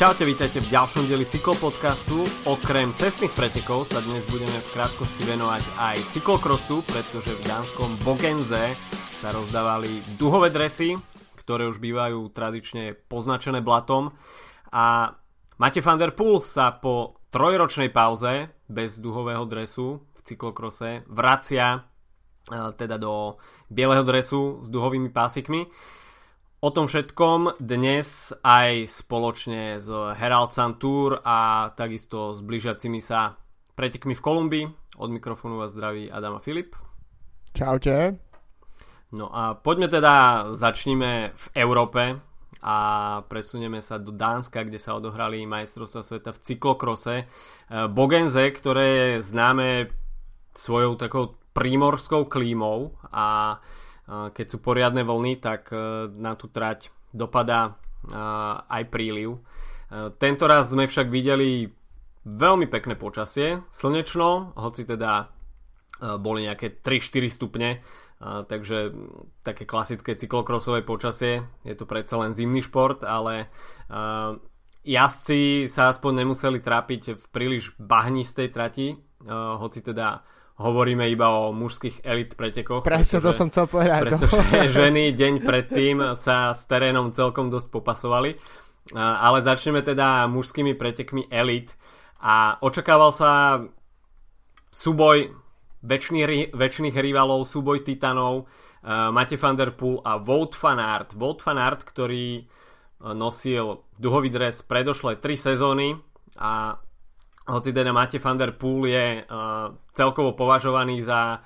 Čaute, vítajte v ďalšom dieli cyklopodcastu. Okrem cestných pretekov sa dnes budeme v krátkosti venovať aj cyklokrosu, pretože v dánskom Bogenze sa rozdávali duhové dresy, ktoré už bývajú tradične poznačené blatom. A Mate van der Poel sa po trojročnej pauze bez duhového dresu v cyklokrose vracia e, teda do bieleho dresu s duhovými pásikmi. O tom všetkom dnes aj spoločne s Herald Sun Tour a takisto s blížiacimi sa pretekmi v Kolumbii. Od mikrofónu vás zdraví Adama Filip. Čaute. No a poďme teda, začníme v Európe a presunieme sa do Dánska, kde sa odohrali majstrovstvá sveta v cyklokrose. E, Bogenze, ktoré je známe svojou takou prímorskou klímou a keď sú poriadne vlny, tak e, na tú trať dopadá e, aj príliv. E, tento raz sme však videli veľmi pekné počasie, slnečno, hoci teda boli nejaké 3-4 stupne, takže také klasické cyklokrosové počasie, je to predsa len zimný šport, ale jazdci sa aspoň nemuseli trápiť v príliš bahnistej trati, hoci teda hovoríme iba o mužských elit pretekoch. Presne to som chcel povedať. No. Pretože no. ženy deň predtým sa s terénom celkom dosť popasovali. Ale začneme teda mužskými pretekmi elit. A očakával sa súboj väčšných, väčšných rivalov, súboj titanov, Mate van der Poel a Wout van Aert. Wout van Aert, ktorý nosil duhový dres predošlé tri sezóny a hoci teda Mate van der Poel je uh, celkovo považovaný za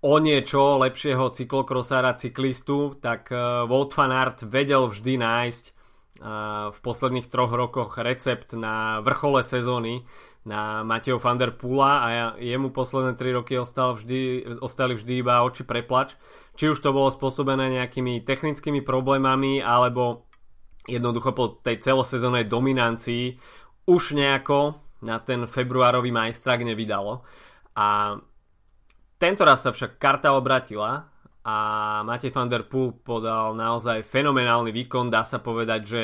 o niečo lepšieho cyklokrosára, cyklistu, tak uh, Wout van Aert vedel vždy nájsť uh, v posledných troch rokoch recept na vrchole sezóny na Mateo van der Poola a jemu posledné 3 roky ostal vždy, ostali vždy iba oči preplač. Či už to bolo spôsobené nejakými technickými problémami alebo jednoducho po tej celosezónnej dominancii už nejako na ten februárový majstrak nevydalo. A tento raz sa však karta obratila a Matej van der Poel podal naozaj fenomenálny výkon, dá sa povedať, že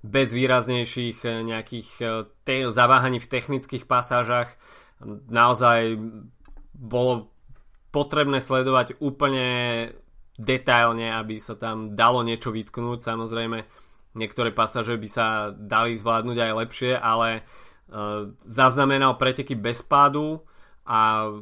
bez výraznejších eh, nejakých eh, te- zaváhaní v technických pasážach naozaj bolo potrebné sledovať úplne detailne, aby sa tam dalo niečo vytknúť. Samozrejme, niektoré pasáže by sa dali zvládnuť aj lepšie, ale Eh, zaznamenal preteky bez pádu a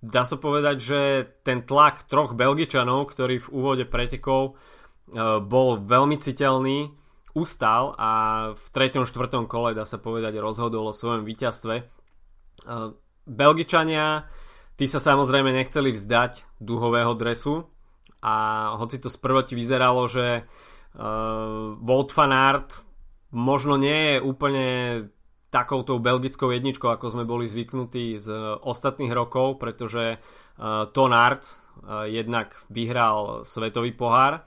dá sa povedať, že ten tlak troch Belgičanov, ktorí v úvode pretekov eh, bol veľmi citeľný, ustal a v 3. 4. kole dá sa povedať rozhodol o svojom víťazstve. Eh, Belgičania, tí sa samozrejme nechceli vzdať duhového dresu a hoci to sprvoti vyzeralo, že uh, Wout van možno nie je úplne takouto belgickou jedničkou, ako sme boli zvyknutí z ostatných rokov, pretože uh, Ton Arts uh, jednak vyhral svetový pohár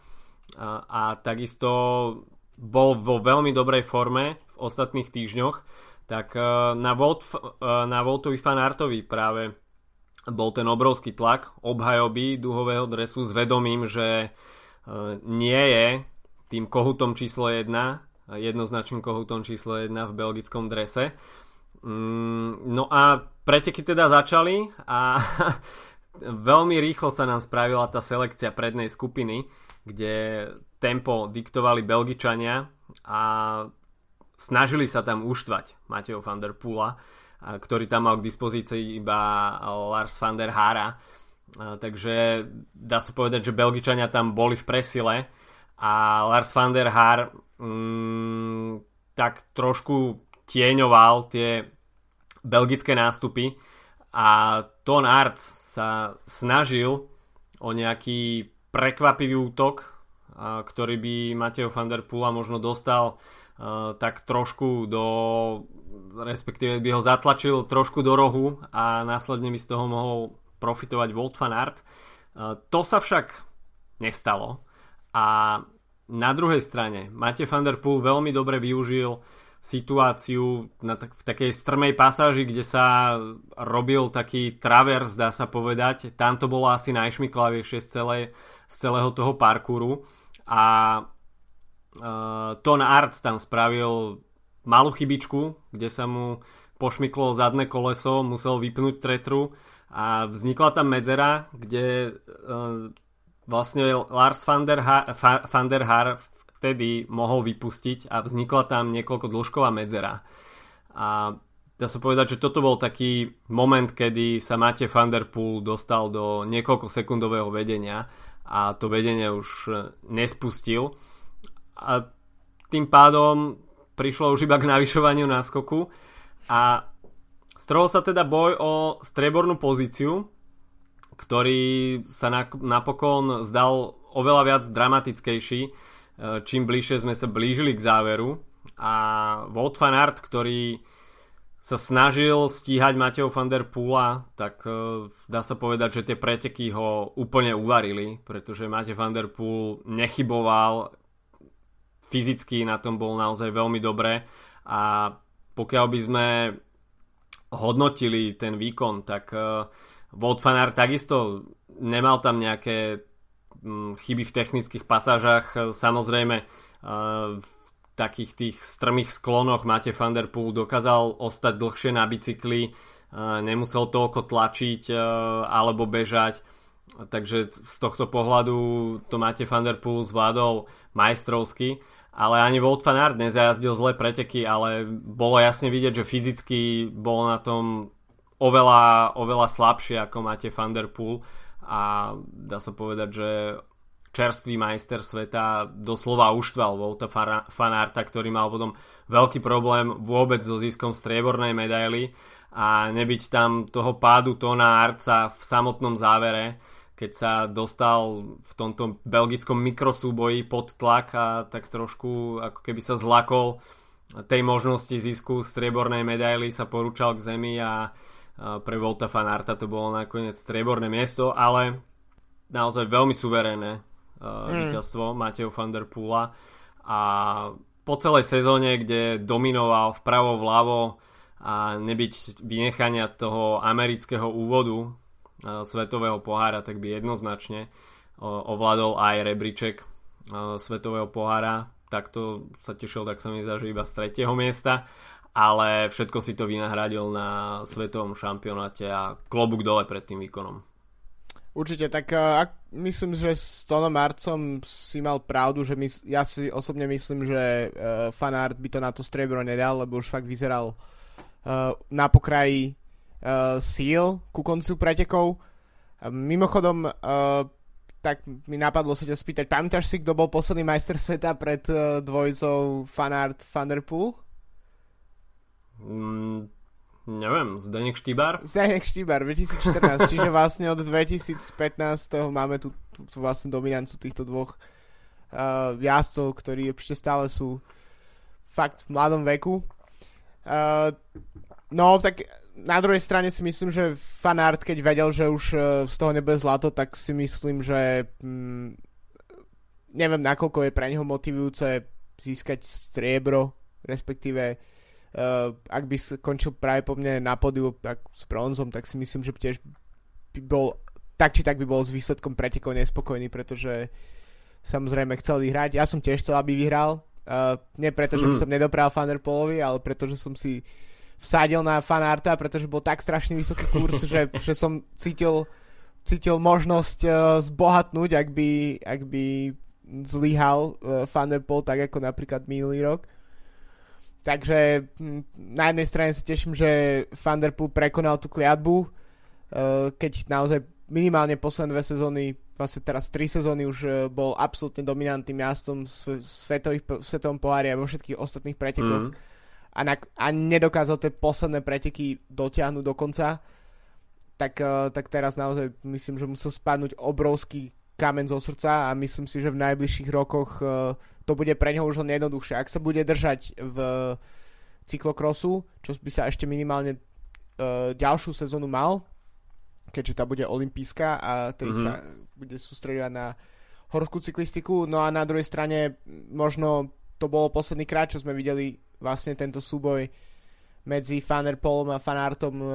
a takisto bol vo veľmi dobrej forme v ostatných týždňoch, tak na, Volt, na Voltovi Fanartovi práve bol ten obrovský tlak obhajoby duhového dresu s vedomím, že nie je tým kohutom číslo 1 jednoznačným kohútom číslo 1 v belgickom drese. Mm, no a preteky teda začali a veľmi rýchlo sa nám spravila tá selekcia prednej skupiny, kde tempo diktovali Belgičania a snažili sa tam uštvať Mateo van der Pula, ktorý tam mal k dispozícii iba Lars van der Hara. Takže dá sa povedať, že Belgičania tam boli v presile a Lars van der Haar mm, tak trošku tieňoval tie belgické nástupy a Ton Arts sa snažil o nejaký prekvapivý útok, ktorý by Mateo van der Pula možno dostal tak trošku do respektíve by ho zatlačil trošku do rohu a následne by z toho mohol profitovať Volt van Aert. To sa však nestalo a na druhej strane, Mate van der Poel veľmi dobre využil situáciu na tak, v takej strmej pasáži, kde sa robil taký travers, dá sa povedať. Tam to bolo asi najšmiklavejšie z, celé, z celého toho parkouru. A uh, Ton Arts tam spravil malú chybičku, kde sa mu pošmyklo zadné koleso, musel vypnúť tretru a vznikla tam medzera, kde uh, vlastne Lars van der, ha- van der Haar vtedy mohol vypustiť a vznikla tam niekoľko dĺžková medzera. A dá sa povedať, že toto bol taký moment, kedy sa Mate van der Poel dostal do niekoľko sekundového vedenia a to vedenie už nespustil. A tým pádom prišlo už iba k navyšovaniu náskoku a strhol sa teda boj o strebornú pozíciu, ktorý sa napokon zdal oveľa viac dramatickejší Eh, čím bližšie sme sa blížili k záveru. A Wout van Aert, ktorý sa snažil stíhať Mateo van der Poola, tak uh, dá sa povedať, že tie preteky ho úplne uvarili, pretože Mateo van der Poel nechyboval, fyzicky na tom bol naozaj veľmi dobre. A pokiaľ by sme hodnotili ten výkon, tak uh, Aert takisto nemal tam nejaké Mm, chyby v technických pasážach. Samozrejme v takých tých strmých sklonoch Mate van der Poel dokázal ostať dlhšie na bicykli, nemusel toľko tlačiť alebo bežať. Takže z tohto pohľadu to Mate van der Poel zvládol majstrovsky ale ani Wout van Aert nezajazdil zlé preteky, ale bolo jasne vidieť, že fyzicky bol na tom oveľa, oveľa slabšie ako máte van der Poel a dá sa povedať, že čerstvý majster sveta doslova uštval Volta Fanarta, ktorý mal potom veľký problém vôbec so ziskom striebornej medaily. A nebyť tam toho pádu Tona Arca v samotnom závere, keď sa dostal v tomto belgickom mikrosúboji pod tlak a tak trošku ako keby sa zlakol tej možnosti zisku striebornej medaily sa porúčal k zemi a pre Volta Fanarta to bolo nakoniec strieborné miesto, ale naozaj veľmi suverénne uh, mm. víťazstvo Mateo van der Poola a po celej sezóne, kde dominoval vpravo vľavo a nebyť vynechania toho amerického úvodu uh, svetového pohára, tak by jednoznačne uh, ovládol aj rebríček uh, svetového pohára. Takto sa tešil, tak sa mi zdá, že iba z tretieho miesta ale všetko si to vynahradil na svetovom šampionáte a klobúk dole pred tým výkonom. Určite, tak uh, myslím, že s Tonom Marcom si mal pravdu, že my, ja si osobne myslím, že uh, fanart by to na to striebro nedal, lebo už fakt vyzeral uh, na pokraji uh, síl ku koncu pretekov. Mimochodom, uh, tak mi napadlo sa ťa spýtať, pamätáš si, kto bol posledný majster sveta pred uh, dvojicou fanart Van Der Poel? Mm, neviem, Zdenek Štýbar? Zdenek Štýbar, 2014, čiže vlastne od 2015. máme tú, tú, tú vlastne dominanciu týchto dvoch uh, jazdcov, ktorí ešte stále sú fakt v mladom veku. Uh, no, tak na druhej strane si myslím, že fanart, keď vedel, že už uh, z toho nebude zlato, tak si myslím, že mm, neviem, nakoľko je pre neho motivujúce získať striebro, respektíve uh, ak by skončil práve po mne na podiu tak s bronzom, tak si myslím, že tiež by bol tak či tak by bol s výsledkom pretekov nespokojný, pretože samozrejme chcel vyhrať. Ja som tiež chcel, aby vyhral. Uh, nie preto, že by mm. som nedopral Fanderpolovi, ale preto, že som si vsadil na fanarta, pretože bol tak strašne vysoký kurz, že, že som cítil, cítil možnosť uh, zbohatnúť, ak by, ak by zlyhal uh, Thunderbolt tak ako napríklad minulý rok. Takže hm, na jednej strane sa teším, že Thunderpool prekonal tú kliatbu, eh, keď naozaj minimálne posledné dve sezóny, vlastne teraz tri sezóny už eh, bol absolútne dominantným jazdcom v svetovom pohári a vo všetkých ostatných pretekoch. Mm. A, na, a nedokázal tie posledné preteky dotiahnuť do konca. Tak, eh, tak teraz naozaj myslím, že musel spadnúť obrovský kamen zo srdca a myslím si, že v najbližších rokoch uh, to bude pre neho už len jednoduchšie. Ak sa bude držať v cyklokrosu, čo by sa ešte minimálne uh, ďalšiu sezónu mal, keďže tá bude olimpijská a tej mm-hmm. sa bude sústredovať na horskú cyklistiku. No a na druhej strane možno to bolo posledný krát, čo sme videli vlastne tento súboj medzi Fanerpolom a Fanartom e,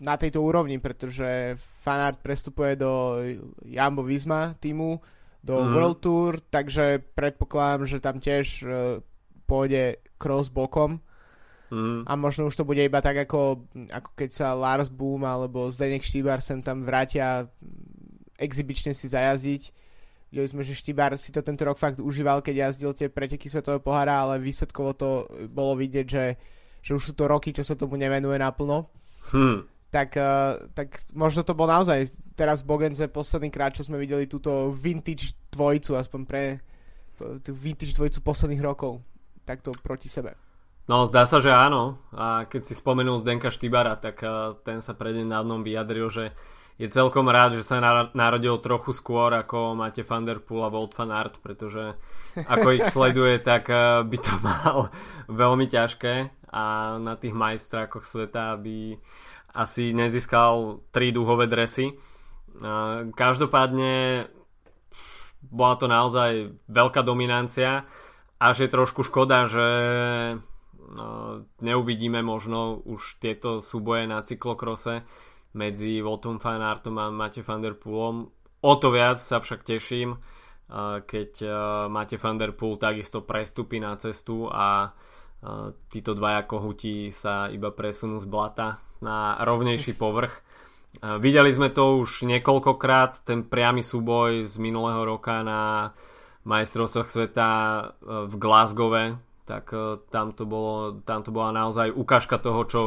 na tejto úrovni, pretože Fanart prestupuje do Jambo Visma týmu, do mm. World Tour, takže predpokladám, že tam tiež uh, pôjde cross bokom. Mm. A možno už to bude iba tak, ako, ako keď sa Lars Boom alebo Zdenek Štýbar sem tam vrátia exibične si zajazdiť. Videli sme, že Štýbar si to tento rok fakt užíval, keď jazdil tie preteky Svetového pohára, ale výsledkovo to bolo vidieť, že, že už sú to roky, čo sa tomu nevenuje naplno. Hmm. Tak, uh, tak možno to bol naozaj teraz v Bogenze posledný krát, čo sme videli túto vintage dvojicu, aspoň pre tú vintage dvojicu posledných rokov, takto proti sebe. No, zdá sa, že áno. A keď si spomenul Zdenka Štybara, tak uh, ten sa prednedávnom vyjadril, že je celkom rád, že sa narodil trochu skôr ako máte Van Der Poel a Wout van Aert, pretože ako ich sleduje, tak uh, by to mal veľmi ťažké a na tých majstrákoch sveta by asi nezískal tri dúhové dresy. Každopádne bola to naozaj veľká dominancia a že je trošku škoda, že No, neuvidíme možno už tieto súboje na cyklokrose medzi Voltom van Aertom a Mate van der Poolom. O to viac sa však teším, keď Mate van der Poel takisto prestupí na cestu a títo dvaja kohutí sa iba presunú z blata na rovnejší povrch. Videli sme to už niekoľkokrát, ten priamy súboj z minulého roka na majstrovstvách sveta v Glasgowe, tak e, tam to, bolo, tam to bola naozaj ukážka toho, čo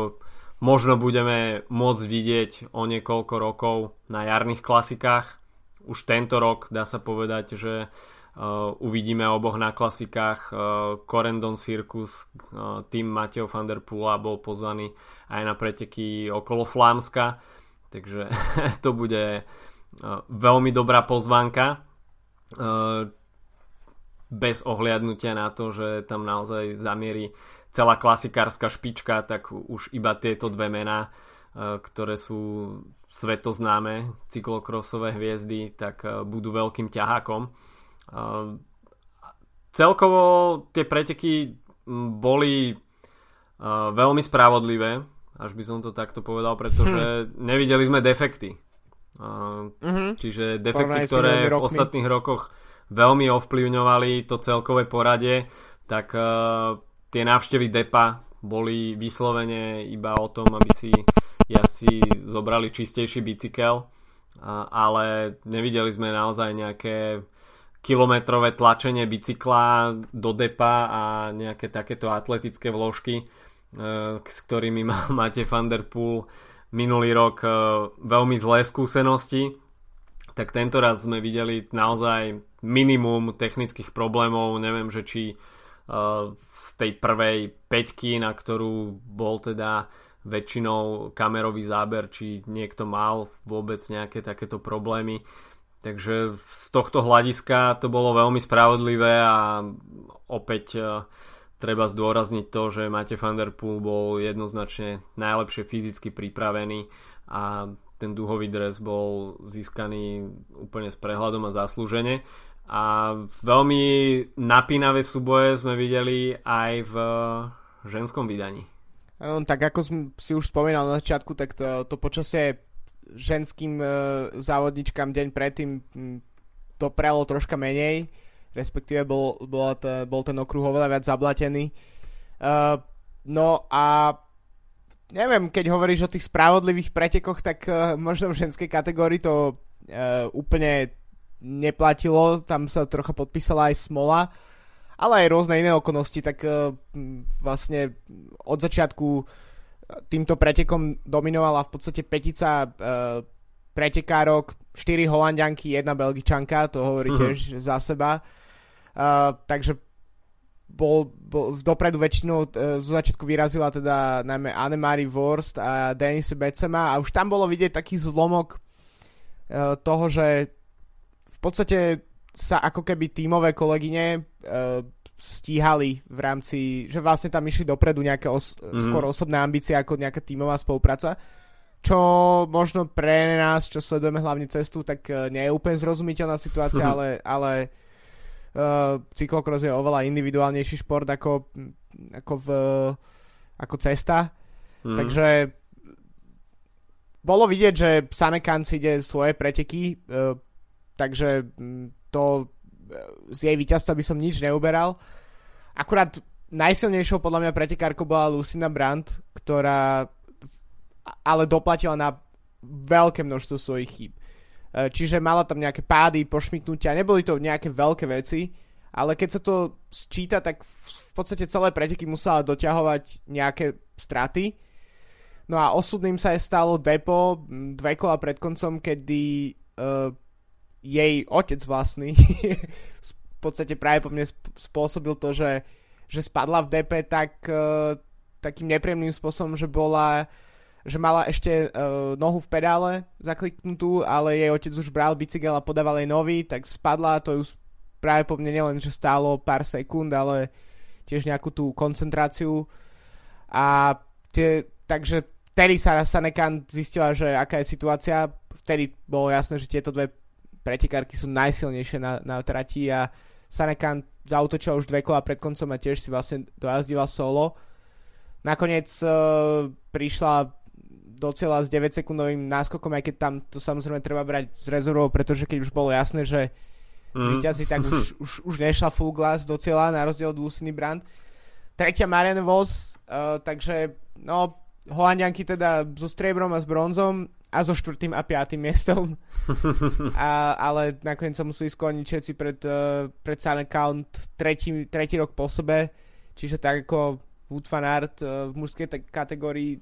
možno budeme môcť vidieť o niekoľko rokov na jarných klasikách. Už tento rok dá sa povedať, že uvidíme oboch na klasikách. Uh, Corendon Circus, uh, tým Mateo van der Poola bol pozvaný aj na preteky okolo Flámska, takže to bude veľmi dobrá pozvánka. Uh, bez ohliadnutia na to, že tam naozaj zamierí celá klasikárska špička, tak už iba tieto dve mená, ktoré sú svetoznáme cyklokrosové hviezdy, tak budú veľkým ťahákom. E, celkovo tie preteky boli veľmi spravodlivé, až by som to takto povedal, pretože hm. nevideli sme defekty. Mm-hmm. Čiže defekty, ktoré v ostatných rokoch veľmi ovplyvňovali to celkové poradie, tak uh, tie návštevy depa boli vyslovene iba o tom, aby si jazdci zobrali čistejší bicykel, uh, ale nevideli sme naozaj nejaké kilometrové tlačenie bicykla do depa a nejaké takéto atletické vložky, uh, s ktorými máte Van Der Poel minulý rok veľmi zlé skúsenosti tak tento raz sme videli naozaj minimum technických problémov, neviem, že či uh, z tej prvej peťky, na ktorú bol teda väčšinou kamerový záber, či niekto mal vôbec nejaké takéto problémy. Takže z tohto hľadiska to bolo veľmi spravodlivé a opäť uh, treba zdôrazniť to, že Mate van der Poel bol jednoznačne najlepšie fyzicky pripravený a ten duhový dres bol získaný úplne s prehľadom a zaslúžene. A veľmi napínavé súboje sme videli aj v ženskom vydaní. tak ako som si už spomínal na začiatku, tak to, to počasie ženským uh, závodničkám deň predtým doprelo troška menej, respektíve bol, bol, bol ten okruh oveľa viac zablatený. Uh, no a neviem, keď hovoríš o tých spravodlivých pretekoch, tak uh, možno v ženskej kategórii to uh, úplne neplatilo, tam sa trocha podpísala aj smola, ale aj rôzne iné okolnosti, tak uh, vlastne od začiatku týmto pretekom dominovala v podstate petica uh, pretekárok, 4 holandianky, jedna belgičanka, to hovorí mm-hmm. tiež za seba. Uh, takže bol, bol dopredu väčšinou e, zo začiatku vyrazila teda najmä Anne-Marie Worst a Denise Becema a už tam bolo vidieť taký zlomok e, toho, že v podstate sa ako keby tímové kolegyne e, stíhali v rámci, že vlastne tam išli dopredu nejaké os- mm-hmm. skôr osobné ambície ako nejaká tímová spolupráca čo možno pre nás, čo sledujeme hlavne cestu, tak e, nie je úplne zrozumiteľná situácia, ale, ale uh, cyklokros je oveľa individuálnejší šport ako, ako, v, ako cesta. Mm. Takže bolo vidieť, že Sanekan si ide svoje preteky, uh, takže to z jej víťazstva by som nič neuberal. Akurát najsilnejšou podľa mňa pretekárkou bola Lucina Brandt, ktorá ale doplatila na veľké množstvo svojich chýb. E, čiže mala tam nejaké pády, pošmiknutia, neboli to nejaké veľké veci, ale keď sa to sčíta, tak v podstate celé preteky musela doťahovať nejaké straty. No a osudným sa je stalo depo dve kola pred koncom, kedy uh, jej otec vlastný v podstate práve po mne spôsobil to, že, že spadla v DP tak uh, takým nepríjemným spôsobom, že bola že mala ešte uh, nohu v pedále zakliknutú, ale jej otec už bral bicykel a podával jej nový, tak spadla. To ju práve po mne nielen, že stálo pár sekúnd, ale tiež nejakú tú koncentráciu. A tie, takže vtedy sa Sanekan zistila, že aká je situácia, vtedy bolo jasné, že tieto dve pretekárky sú najsilnejšie na, na trati a Sanekan zautočil už dve kola pred koncom a tiež si vlastne dojazdila solo. Nakoniec uh, prišla do cieľa s 9 sekundovým náskokom, aj keď tam to samozrejme treba brať z rezervou, pretože keď už bolo jasné, že mm. zvýťazí, tak už, už, už nešla full glass do cieľa, na rozdiel od Luciny Brand. Tretia Marianne Vos, uh, takže no, Holandianky teda so striebrom a s bronzom a so štvrtým a piatým miestom. a, ale nakoniec sa museli skloniť všetci pred, uh, pred Silent Count tretí, tretí rok po sebe, čiže tak ako Wood Van Art uh, v mužskej t- kategórii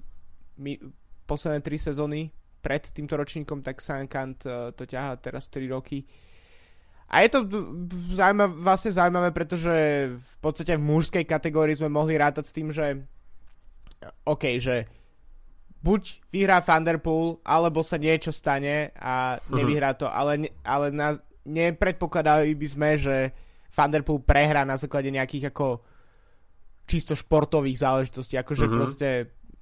my, posledné 3 sezóny pred týmto ročníkom, tak Sankant uh, to ťahá teraz 3 roky. A je to zaujímavé, vlastne zaujímavé, pretože v podstate v mužskej kategórii sme mohli rátať s tým, že OK, že buď vyhrá Thunderpool, alebo sa niečo stane a mhm. nevyhrá to, ale, ale na, nepredpokladali by sme, že Thunderpool prehrá na základe nejakých ako čisto športových záležitostí, akože uh-huh. proste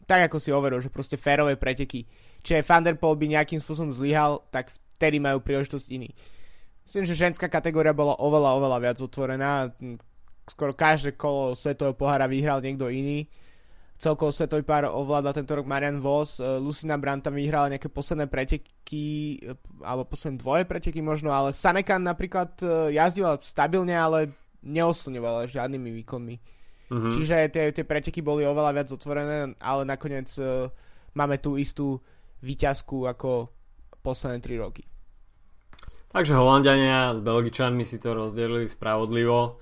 tak ako si overil, že proste férové preteky. Čiže Thunderpool by nejakým spôsobom zlyhal, tak vtedy majú príležitosť iní. Myslím, že ženská kategória bola oveľa, oveľa viac otvorená. Skoro každé kolo svetového pohára vyhral niekto iný. Celkovo svetový pár ovláda tento rok Marian Vos. Uh, Lucina Brandt tam vyhrala nejaké posledné preteky, uh, alebo posledné dvoje preteky možno, ale Sanekan napríklad uh, jazdila stabilne, ale neoslňovala žiadnymi výkonmi. Mm-hmm. Čiže tie, tie preteky boli oveľa viac otvorené, ale nakoniec uh, máme tú istú výťazku ako posledné 3 roky. Takže Holandiania s Belgičanmi si to rozdelili spravodlivo.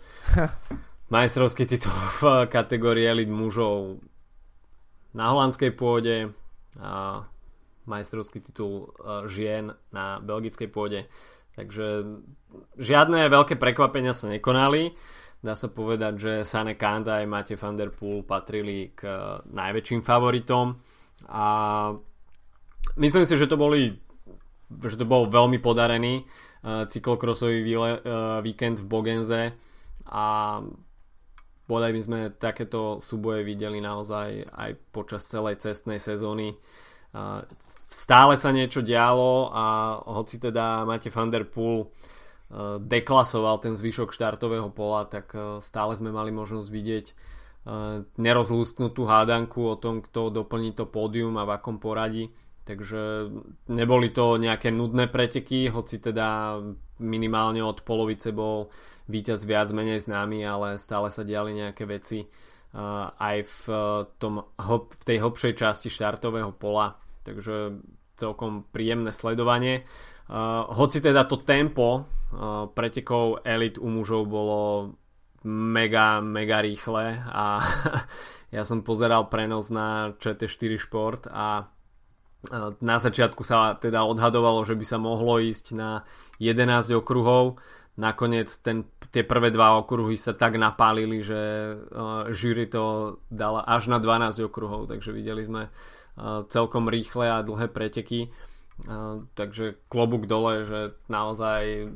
Majstrovský titul v kategórii elit mužov na holandskej pôde a majstrovský titul e, žien na belgickej pôde. Takže žiadne veľké prekvapenia sa nekonali. Dá sa povedať, že Sane Kanda aj Mate van der Poel patrili k eh, najväčším favoritom. A myslím si, že to boli že to bol veľmi podarený uh, cyklokrosový výle, uh, víkend v Bogenze. A bodaj by sme takéto súboje videli naozaj aj počas celej cestnej sezóny. Stále sa niečo dialo a hoci teda Mate van der Poel Eh, deklasoval ten zvyšok štartového pola, tak eh, stále sme mali možnosť vidieť eh, nerozlúsknutú hádanku o tom, kto doplní to pódium a v akom poradí. Takže neboli to nejaké nudné preteky, hoci teda minimálne od polovice bol víťaz viac menej známy, ale stále sa diali nejaké veci aj v, tom, v tej hlbšej časti štartového pola. Takže celkom príjemné sledovanie. Hoci teda to tempo pretekov elit u mužov bolo mega, mega rýchle a ja som pozeral prenos na ČT4 Šport a na začiatku sa teda odhadovalo, že by sa mohlo ísť na 11 okruhov. Nakoniec ten, tie prvé dva okruhy sa tak napálili, že uh, jury to dala až na 12 okruhov, takže videli sme uh, celkom rýchle a dlhé preteky. Uh, takže klobúk dole, že naozaj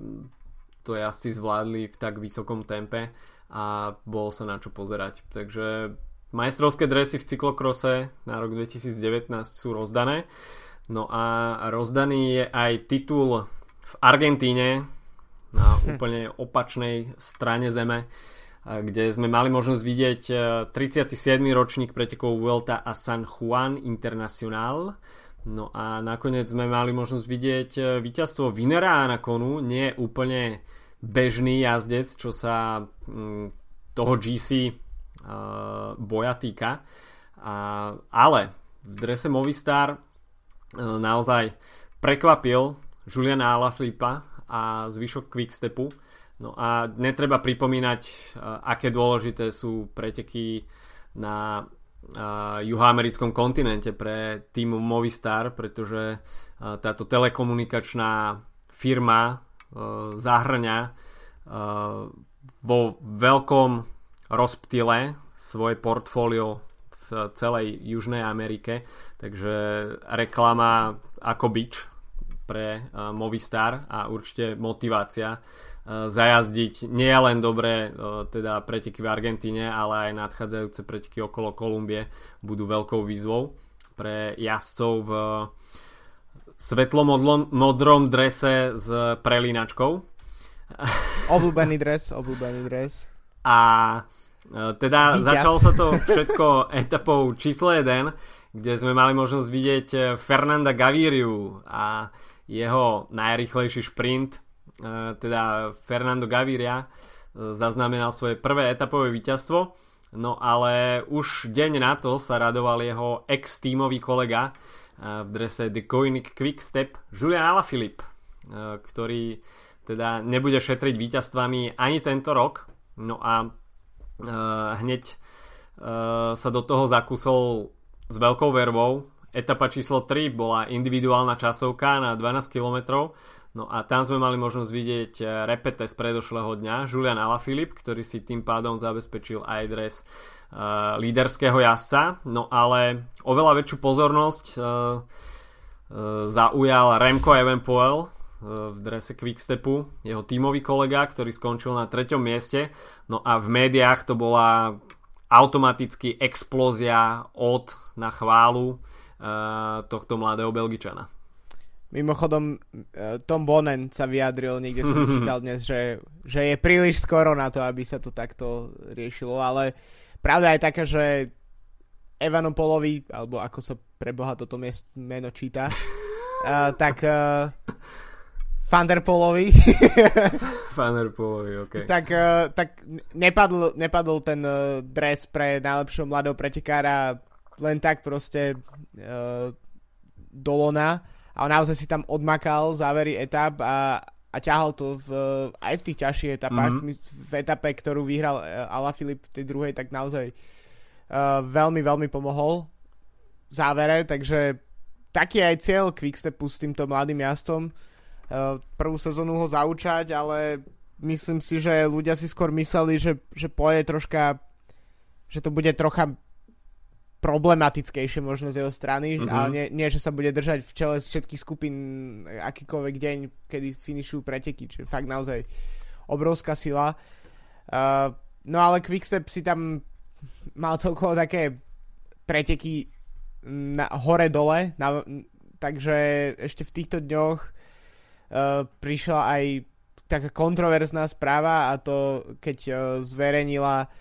to asi zvládli v tak vysokom tempe a bolo sa na čo pozerať. Takže majstrovské dresy v cyklokrose na rok 2019 sú rozdané. No a rozdaný je aj titul v Argentíne na hm. úplne opačnej strane zeme, kde sme mali možnosť vidieť 37. E, ročník pretekov Vuelta a San Juan Internacional. No a nakoniec sme mali možnosť vidieť e, víťazstvo Vinera na konu, nie úplne bežný jazdec, čo sa mm, toho GC boja týka. A, ale v drese Movistar naozaj prekvapil Juliana Alaphilippa a zvyšok Quickstepu. No a netreba pripomínať, aké dôležité sú preteky na juhoamerickom kontinente pre tým Movistar, pretože táto telekomunikačná firma zahrňa vo veľkom rozptyle svoje portfólio v celej Južnej Amerike, takže reklama ako bič pre Movistar a určite motivácia zajazdiť nie len dobré teda preteky v Argentíne, ale aj nadchádzajúce preteky okolo Kolumbie budú veľkou výzvou pre jazdcov v svetlomodrom drese s prelínačkou. Obľúbený dres, obľúbený dres. A e, teda Výťaz. začalo sa to všetko etapou číslo 1, kde sme mali možnosť vidieť Fernanda Gaviriu a jeho najrychlejší šprint. E, teda Fernando Gaviria zaznamenal svoje prvé etapové víťazstvo, no ale už deň na to sa radoval jeho ex-tímový kolega v drese The Koenig Quickstep Julian Alaphilippe, ktorý teda nebude šetriť víťazstvami ani tento rok, no a hneď sa do toho zakusol s veľkou vervou. Etapa číslo 3 bola individuálna časovka na 12 km, No a tam sme mali možnosť vidieť eh, repete z predošlého dňa, Julian Alaphilippe, ktorý si tým pádom zabezpečil aj dres uh, líderského jazdca. No ale oveľa väčšiu pozornosť uh, uh, zaujal Remco Evenpoel v drese Quickstepu, jeho tímový kolega, ktorý skončil na treťom mieste. No a v médiách to bola automaticky explózia od na chválu uh, tohto mladého Belgičana. Mimochodom, e, Tom Bonen sa vyjadril, niekde som čítal dnes, že, že je príliš skoro na to, aby sa to takto riešilo, ale pravda je taká, že Evanopolovi, alebo ako sa pre Boha toto meno číta, uh, tak uh, Fanderpolovi Fanderpolovi, ok. tak, uh, tak nepadl, nepadl ten uh, dres pre najlepšieho mladého pretekára len tak proste uh, do lona a on naozaj si tam odmakal závery etap a, a ťahal to v, aj v tých ťažších etapách. Mm-hmm. V etape, ktorú vyhral e, Ala Filip tej druhej, tak naozaj uh, veľmi, veľmi pomohol v závere, takže taký aj cieľ Quickstepu s týmto mladým jazdom. Uh, prvú sezónu ho zaučať, ale myslím si, že ľudia si skôr mysleli, že, že poje troška že to bude trocha problematickejšie možno z jeho strany, mm-hmm. ale nie, nie, že sa bude držať v čele z všetkých skupín akýkoľvek deň, kedy finišujú preteky, čiže fakt naozaj obrovská sila. Uh, no ale Quickstep si tam mal celkovo také preteky na, hore-dole, na, takže ešte v týchto dňoch prišla aj taká kontroverzná správa a to keď uh, zverejnila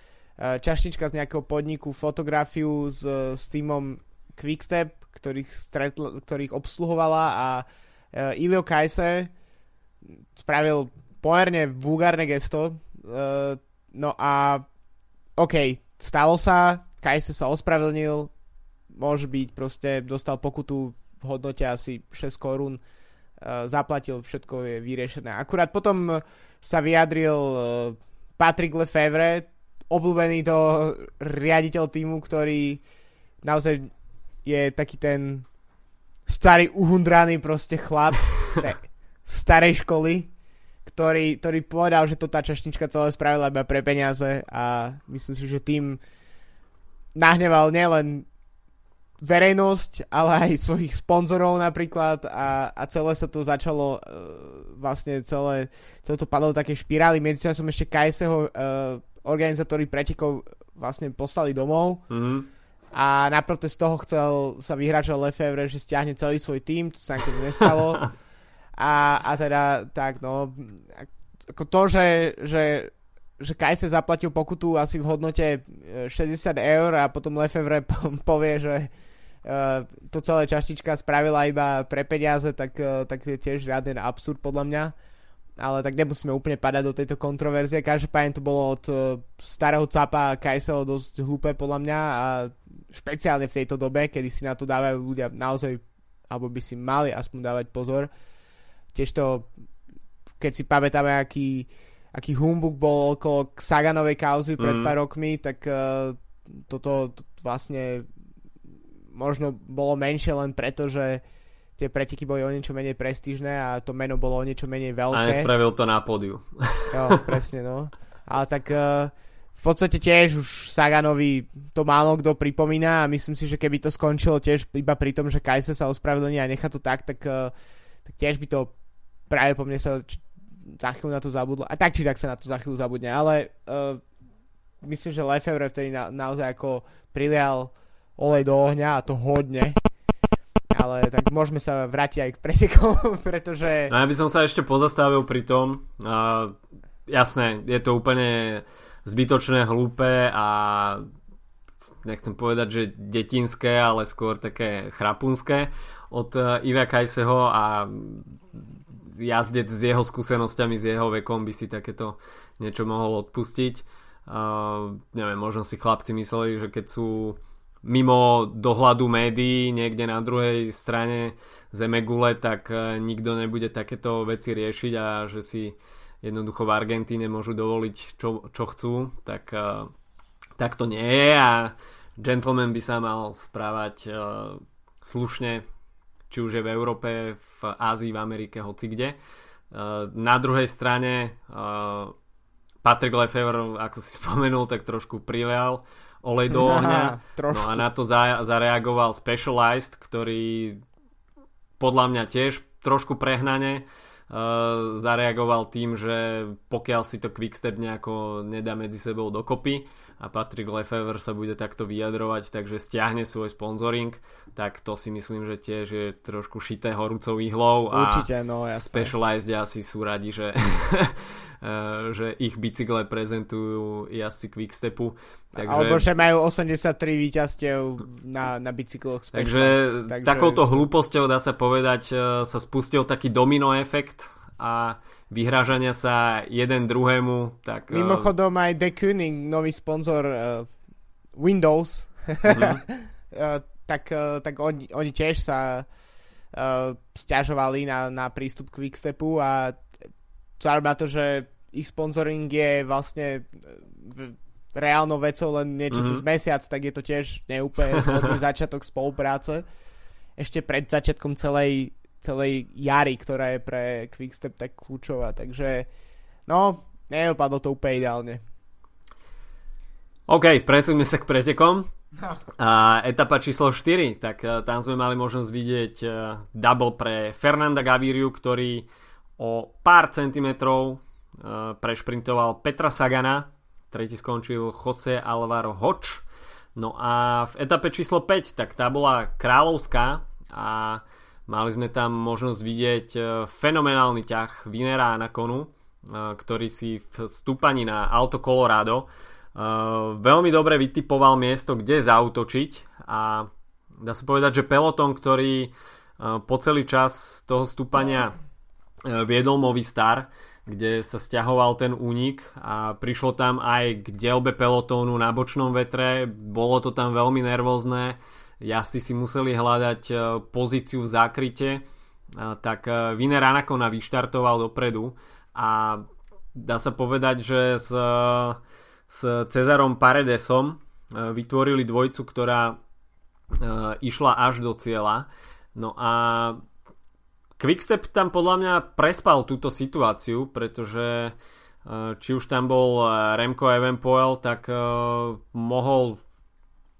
Eh, čašnička z nejakého podniku fotografiu s, s týmom Quickstep, ktorých, stretl, ktorých obsluhovala a Ilio Kajse spravil pomerne vulgárne gesto. No a OK, stalo sa, Kajse sa ospravedlnil, môže byť, proste dostal pokutu v hodnote asi 6 korún, zaplatil, všetko je vyriešené. Akurát potom sa vyjadril uh, Patrick Lefevre, obľúbený to riaditeľ týmu, ktorý naozaj je taký ten starý uhundraný proste chlap starej školy, ktorý, ktorý povedal, že to tá čašnička celé spravila iba pre peniaze a myslím si, že tým nahneval nielen verejnosť, ale aj svojich sponzorov napríklad a, a celé sa to začalo uh, vlastne celé, celé to padlo do také špirály. Medzi som ešte Kajseho uh, organizátori pretekov vlastne poslali domov mm-hmm. a na protest toho chcel sa vyhráčať Lefevre, že stiahne celý svoj tým, to sa nakoniec nestalo. a, a teda tak no, ako to, že, že že Kajse zaplatil pokutu asi v hodnote 60 e, eur a potom Lefevre povie, že to celé čaštička spravila iba pre peniaze, tak, uh, tak je tiež žiaden absurd podľa mňa. ale tak nemusíme úplne padať do tejto kontroverzie. Každopádne to bolo od starého capa Kajseho dosť hlúpe podľa mňa a špeciálne v tejto dobe, kedy si na to dávajú ľudia naozaj, alebo by si mali aspoň dávať pozor. Tiež to, keď si pamätáme, aký, aký humbuk bol okolo Saganovej kauzy pred mm. pár rokmi, tak uh, toto to vlastne možno bolo menšie len preto, že tie preteky boli o niečo menej prestížne a to meno bolo o niečo menej veľké. A nespravil to na pódiu. Jo, presne, no. Ale tak uh, v podstate tiež už Saganovi to málo kto pripomína a myslím si, že keby to skončilo tiež iba pri tom, že Kajse sa ospravedlní a nechá to tak, tak, uh, tak tiež by to práve po mne sa č- za chvíľu na to zabudlo. A tak či tak sa na to za chvíľu zabudne, ale uh, myslím, že Lefebvre vtedy na, naozaj ako prilial olej do ohňa a to hodne. Ale tak môžeme sa vrátiť aj k pretekom, pretože... No ja by som sa ešte pozastavil pri tom. Uh, jasné, je to úplne zbytočné, hlúpe a nechcem povedať, že detinské, ale skôr také chrapunské od Ira Kajseho a jazdec s jeho skúsenosťami, s jeho vekom by si takéto niečo mohol odpustiť. Uh, neviem, možno si chlapci mysleli, že keď sú mimo dohľadu médií niekde na druhej strane Zemegule, tak e, nikto nebude takéto veci riešiť a že si jednoducho v Argentíne môžu dovoliť čo, čo chcú, tak, uh, tak to nie je a gentleman by sa mal správať uh, slušne, či už je v Európe, v Ázii, v Amerike, hoci kde. Na druhej strane Patrick Lefevre, ako si spomenul, tak trošku prilial olej do ohňa. no a na to za, zareagoval Specialized, ktorý podľa mňa tiež trošku prehnane uh, zareagoval tým, že pokiaľ si to Quickstep nejako nedá medzi sebou dokopy a Patrick Lefevre sa bude takto vyjadrovať, takže stiahne svoj sponsoring, tak to si myslím, že tiež je trošku šité horúcou ihlou a Určite, no, jasné. Specialized asi sú radi, že, že ich bicykle prezentujú jazdci Quickstepu. Takže... Alebo že majú 83 víťazstiev na, na bicykloch Takže, takže takouto hlúposťou dá sa povedať e, sa spustil taký domino efekt a vyhrážania sa jeden druhému. Tak, eh, Mimochodom aj The Kuning, nový sponzor uh, Windows, uh-huh. uh, tak, uh, tak oni, oni tiež sa uh, stiažovali na, na prístup k Quickstepu a vzhľadom na to, že ich sponsoring je vlastne v, reálnou vecou len niečo mm-hmm. cez mesiac, tak je to tiež neúplne začiatok spolupráce. Ešte pred začiatkom celej celej jary, ktorá je pre Quickstep tak kľúčová. Takže no, neopadlo to úplne ideálne. OK, presúďme sa k pretekom. No. A etapa číslo 4, tak uh, tam sme mali možnosť vidieť uh, double pre Fernanda Gaviriu, ktorý o pár centimetrov uh, prešprintoval Petra Sagana, tretí skončil Jose Alvaro Hoč. No a v etape číslo 5, tak tá bola kráľovská a Mali sme tam možnosť vidieť e, fenomenálny ťah Vinera na konu, e, ktorý si v stúpaní na Auto Colorado e, veľmi dobre vytipoval miesto, kde zautočiť a dá sa povedať, že peloton, ktorý po celý čas toho stúpania viedol Movistar, kde sa stiahoval ten únik a prišlo tam aj k dielbe pelotónu na bočnom vetre, bolo to tam veľmi nervózne, jazdci si museli hľadať e, pozíciu v zákryte, e, tak e, Viner Anakona vyštartoval dopredu a dá sa povedať, že s, s Cezarom Paredesom vytvorili dvojcu, ktorá išla až do cieľa. No a Quickstep tam podľa mňa prespal túto situáciu, pretože či už tam bol Remco Evenpoel, tak mohol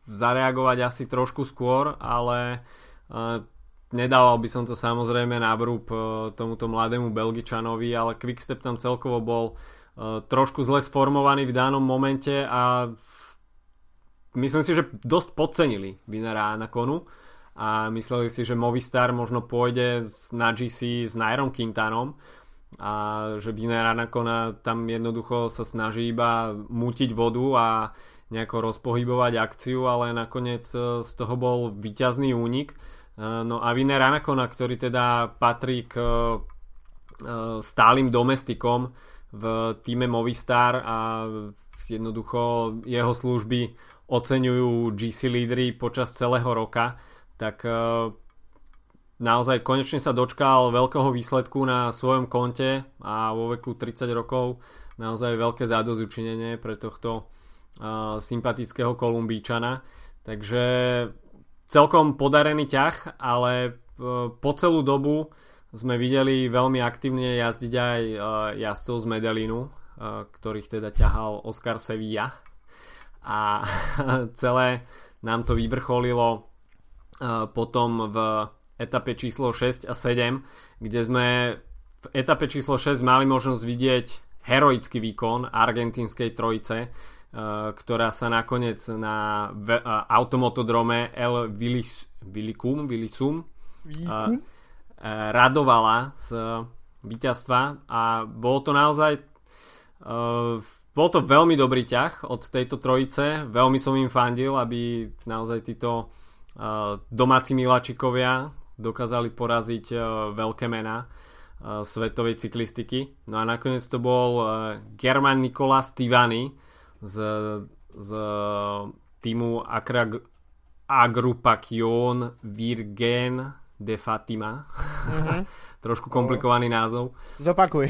zareagovať asi trošku skôr, ale uh, nedával by som to samozrejme na vrúb uh, tomuto mladému Belgičanovi, ale Quickstep tam celkovo bol uh, trošku zle sformovaný v danom momente a myslím si, že dosť podcenili Vinera na konu a mysleli si, že Movistar možno pôjde na GC s Nairom Quintanom a že Vinera Nakona tam jednoducho sa snaží iba mutiť vodu a nejako rozpohybovať akciu, ale nakoniec e, z toho bol vyťazný únik. E, no a Viner Anakona, ktorý teda patrí k e, stálym domestikom v týme Movistar a jednoducho jeho služby oceňujú GC lídry počas celého roka, tak naozaj konečne sa dočkal veľkého výsledku na svojom konte a vo veku 30 rokov naozaj veľké zádozučinenie pre tohto uh, sympatického Kolumbíčana. Takže celkom podarený ťah, ale uh, po celú dobu sme videli veľmi aktívne jazdiť aj uh, jazdcov z Medellínu, uh, ktorých teda ťahal Oscar Sevilla a celé nám to vyvrcholilo uh, potom v etape číslo 6 a 7, kde sme v etape číslo 6 mali možnosť vidieť heroický výkon argentínskej trojice, eh, ktorá sa nakoniec na eh, automotodrome El Vilicum, Vilicum? eh, radovala z víťazstva a bolo to naozaj bol to veľmi dobrý ťah od tejto trojice, veľmi som im fandil, aby naozaj títo domáci miláčikovia dokázali poraziť uh, veľké mená uh, svetovej cyklistiky. No a nakoniec to bol uh, German Nikola Stivani z, z týmu Acra Agrupación Virgen de Fatima. Mm-hmm. Trošku komplikovaný názov. Zopakuj.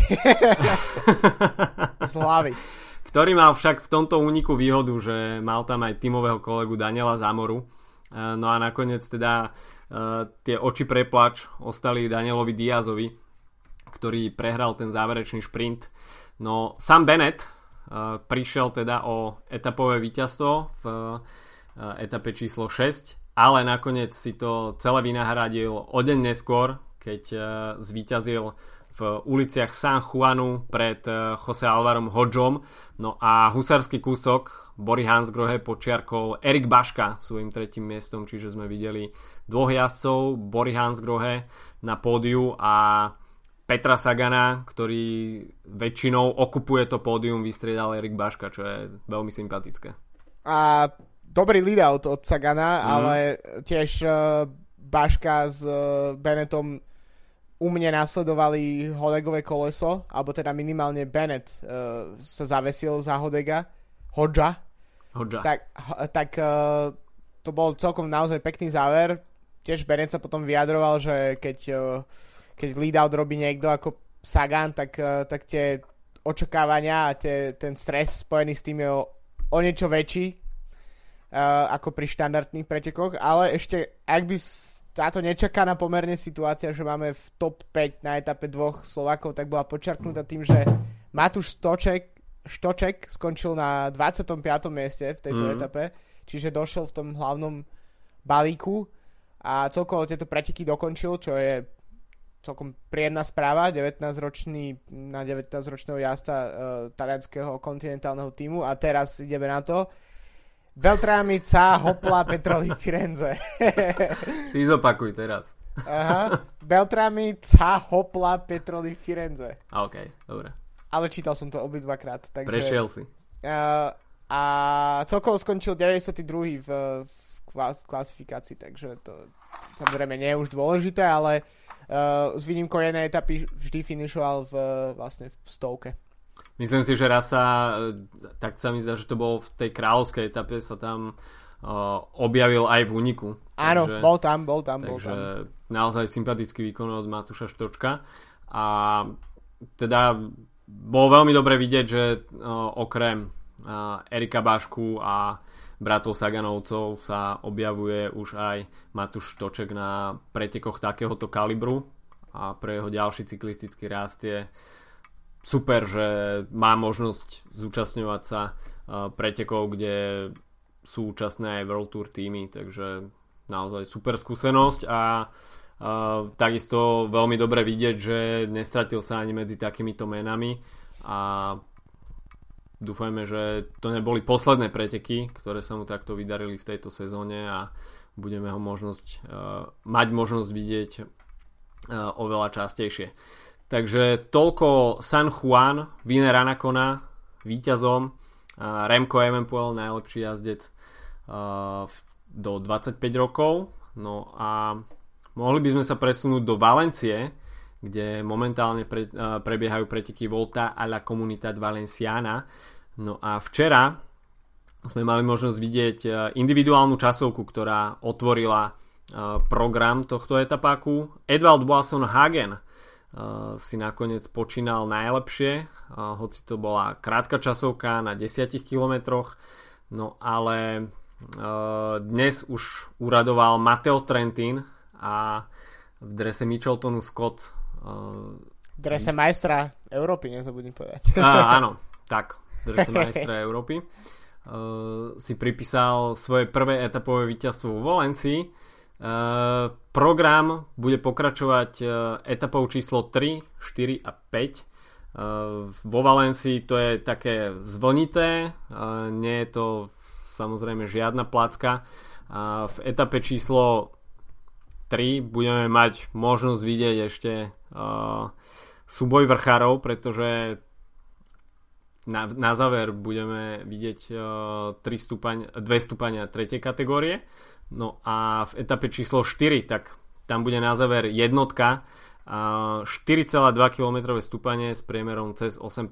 Slavy. Ktorý mal však v tomto úniku výhodu, že mal tam aj tímového kolegu Daniela Zamoru. No a nakoniec teda Eh, tie oči preplač ostali Danielovi Diazovi, ktorý prehral ten záverečný šprint. No Sam Bennett uh, prišiel teda o etapové víťazstvo v etape číslo 6, ale nakoniec si to celé vynahradil o deň neskôr, keď zvíťazil v uliciach San Juanu pred Jose Alvarom Hodžom. No a husarský kúsok Bory Hansgrohe počiarkol Erik Baška svojim tretím miestom, čiže sme videli dvoch jazdcov, Bory Hansgrohe na pódiu a Petra Sagana, ktorý väčšinou okupuje to pódium, vystriedal Erik Baška, čo je veľmi sympatické. A dobrý lead-out od Sagana, mm. ale tiež uh, Baška s uh, Bennettom u mne nasledovali Hodegové koleso, alebo teda minimálne Bennett uh, sa zavesil za Hodega, Hodža. Hodža. Tak, tak uh, to bol celkom naozaj pekný záver tiež Bennett sa potom vyjadroval, že keď, eh, keď lead out robí niekto ako Sagan, tak, eh, tak tie očakávania a tie, ten stres spojený s tým je o, o niečo väčší ako pri štandardných pretekoch, ale ešte ak by táto nečakaná pomerne situácia, že máme v top 5 na etape dvoch Slovakov, tak bola počarknutá tým, že Matúš Stoček, Štoček skončil na 25. mieste v tejto mm. etape, čiže došiel v tom hlavnom balíku a celkovo tieto preteky dokončil, čo je celkom príjemná správa, 19-ročný, na 19-ročného jazda uh, talianského kontinentálneho týmu a teraz ideme na to. Beltramica, Hopla, Petroli, Firenze. Ty zopakuj teraz. Aha. Beltramica, Hopla, Petroli, Firenze. OK, dobre. Ale čítal som to obidvakrát. Takže, Prešiel si. Uh, a celkovo skončil 92. v, v klasifikácii, takže to samozrejme nie je už dôležité, ale uh, s výnimkou jednej etapy vždy finišoval v, vlastne v stovke. Myslím si, že raz sa, tak sa mi zdá, že to bolo v tej kráľovskej etape, sa tam uh, objavil aj v úniku. Áno, takže, bol tam, bol tam. Takže bol tam. naozaj sympatický výkon od Matúša Štočka. A teda bolo veľmi dobre vidieť, že uh, okrem uh, Erika Bašku a bratov Saganovcov sa objavuje už aj Matúš Toček na pretekoch takéhoto kalibru a pre jeho ďalší cyklistický rast je super, že má možnosť zúčastňovať sa e, pretekov, kde sú účastné aj World Tour týmy, takže naozaj super skúsenosť a uh, takisto veľmi dobre vidieť, že nestratil sa ani medzi takýmito menami a Dúfajme, že to neboli posledné preteky, ktoré sa mu takto vydarili v tejto sezóne a budeme ho možnosť, uh, mať možnosť vidieť uh, oveľa častejšie. Takže toľko San Juan, Viner Anacona, víťazom, Remco Evenpuel, najlepší jazdec uh, do 25 rokov. No a mohli by sme sa presunúť do Valencie, kde momentálne pre, prebiehajú preteky Volta a la Comunidad Valenciana. No a včera sme mali možnosť vidieť individuálnu časovku, ktorá otvorila program tohto etapáku. Edvald Boasson Hagen si nakoniec počínal najlepšie, hoci to bola krátka časovka na 10 kilometroch, no ale dnes už uradoval Mateo Trentin a v drese Micheltonu Scott v drese majstra Európy, nezabudím povedať. Á, áno, tak, v drese majstra Európy si pripísal svoje prvé etapové víťazstvo vo Valencii Uh, program bude pokračovať uh, etapou číslo 3, 4 a 5. Uh, vo Valencii to je také zvlnité, uh, nie je to samozrejme žiadna placka. Uh, v etape číslo 3 budeme mať možnosť vidieť ešte uh, súboj vrchárov, pretože na, na záver budeme vidieť uh, 3 stupaň, 2 stupania 3. kategórie No a v etape číslo 4, tak tam bude na záver jednotka, 4,2 km stúpanie s priemerom cez 8%,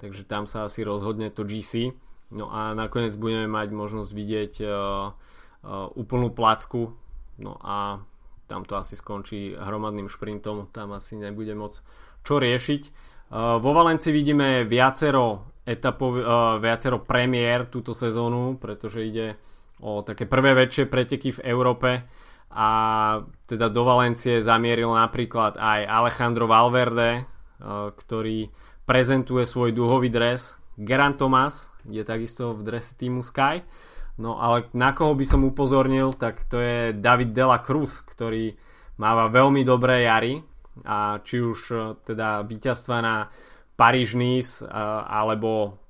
takže tam sa asi rozhodne to GC. No a nakoniec budeme mať možnosť vidieť uh, uh, úplnú placku, no a tam to asi skončí hromadným šprintom, tam asi nebude moc čo riešiť. Uh, vo Valenci vidíme viacero etapov, uh, viacero premiér túto sezónu, pretože ide o také prvé väčšie preteky v Európe a teda do Valencie zamieril napríklad aj Alejandro Valverde, e, ktorý prezentuje svoj duhový dres. Geran Thomas je takisto v drese týmu Sky. No ale na koho by som upozornil, tak to je David Dela Cruz, ktorý máva veľmi dobré jary a či už e, teda víťazstva na Paríž-Nice e, alebo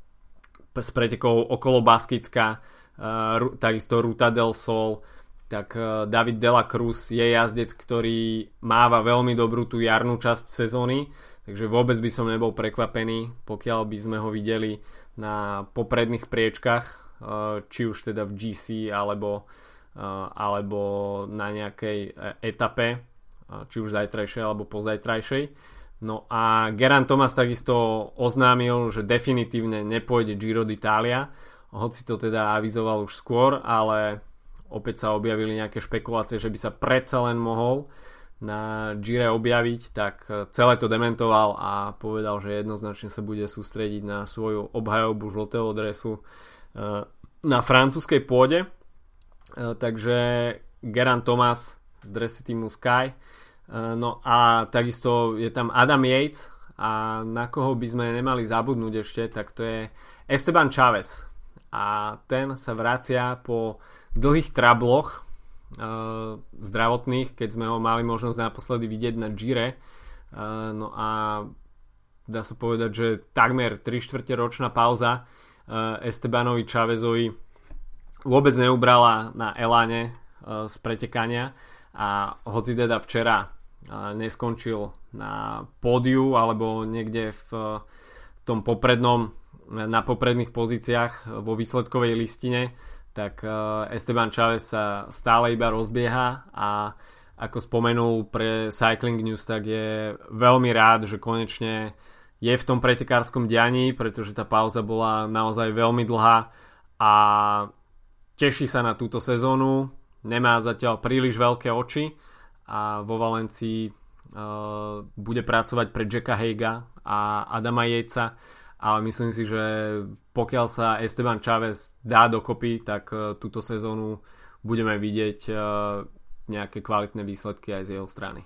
s pretekou okolo Baskicka uh, takisto Ruta del Sol, tak David Dela Cruz je jazdec, ktorý máva veľmi dobrú tú jarnú časť sezóny, takže vôbec by som nebol prekvapený, pokiaľ by sme ho videli na popredných priečkach, či už teda v GC alebo, uh, alebo na nejakej etape, uh, či už zajtrajšej alebo pozajtrajšej. No a Geran Thomas takisto oznámil, že definitívne nepôjde Giro d'Italia, hoci to teda avizoval už skôr, ale opäť sa objavili nejaké špekulácie, že by sa predsa len mohol na Gire objaviť, tak celé to dementoval a povedal, že jednoznačne sa bude sústrediť na svoju obhajobu žltého dresu eh, na francúzskej pôde. Eh, takže Geran Thomas v drese týmu Sky. Eh, no a takisto je tam Adam Yates a na koho by sme nemali zabudnúť ešte, tak to je Esteban Chávez, a ten sa vracia po dlhých trabloch zdravotných, keď sme ho mali možnosť naposledy vidieť na Gire. No a dá sa povedať, že takmer 3 čtvrte ročná pauza Estebanovi Chavezovi vôbec neubrala na Eláne uh, z pretekania. A hoci teda včera uh, neskončil na pódiu alebo niekde v tom poprednom na popredných pozíciách vo výsledkovej listine, tak Esteban Chávez sa stále iba rozbieha a ako spomenul pre Cycling News, tak je veľmi rád, že konečne je v tom pretekárskom dianí, pretože tá pauza bola naozaj veľmi dlhá a teší sa na túto sezónu, nemá zatiaľ príliš veľké oči a vo Valencii uh, bude pracovať pre Jacka Heiga a Adama Jejca ale myslím si, že pokiaľ sa Esteban Chávez dá dokopy, tak uh, túto sezónu budeme vidieť uh, nejaké kvalitné výsledky aj z jeho strany.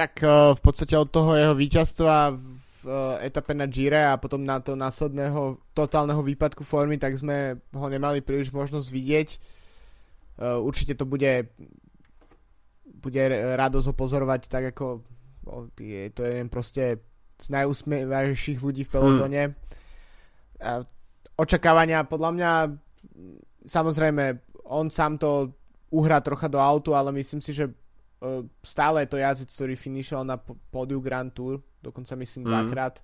Tak uh, v podstate od toho jeho víťazstva v etape na Gire a potom na to následného totálneho výpadku formy, tak sme ho nemali príliš možnosť vidieť. Určite to bude bude radosť ho pozorovať tak ako je to je proste z najúsmievajších ľudí v pelotone. Hmm. Očakávania podľa mňa samozrejme on sám to uhrá trocha do autu, ale myslím si, že stále je to jazdec, ktorý finišoval na pódiu Grand Tour, dokonca myslím mm. dvakrát,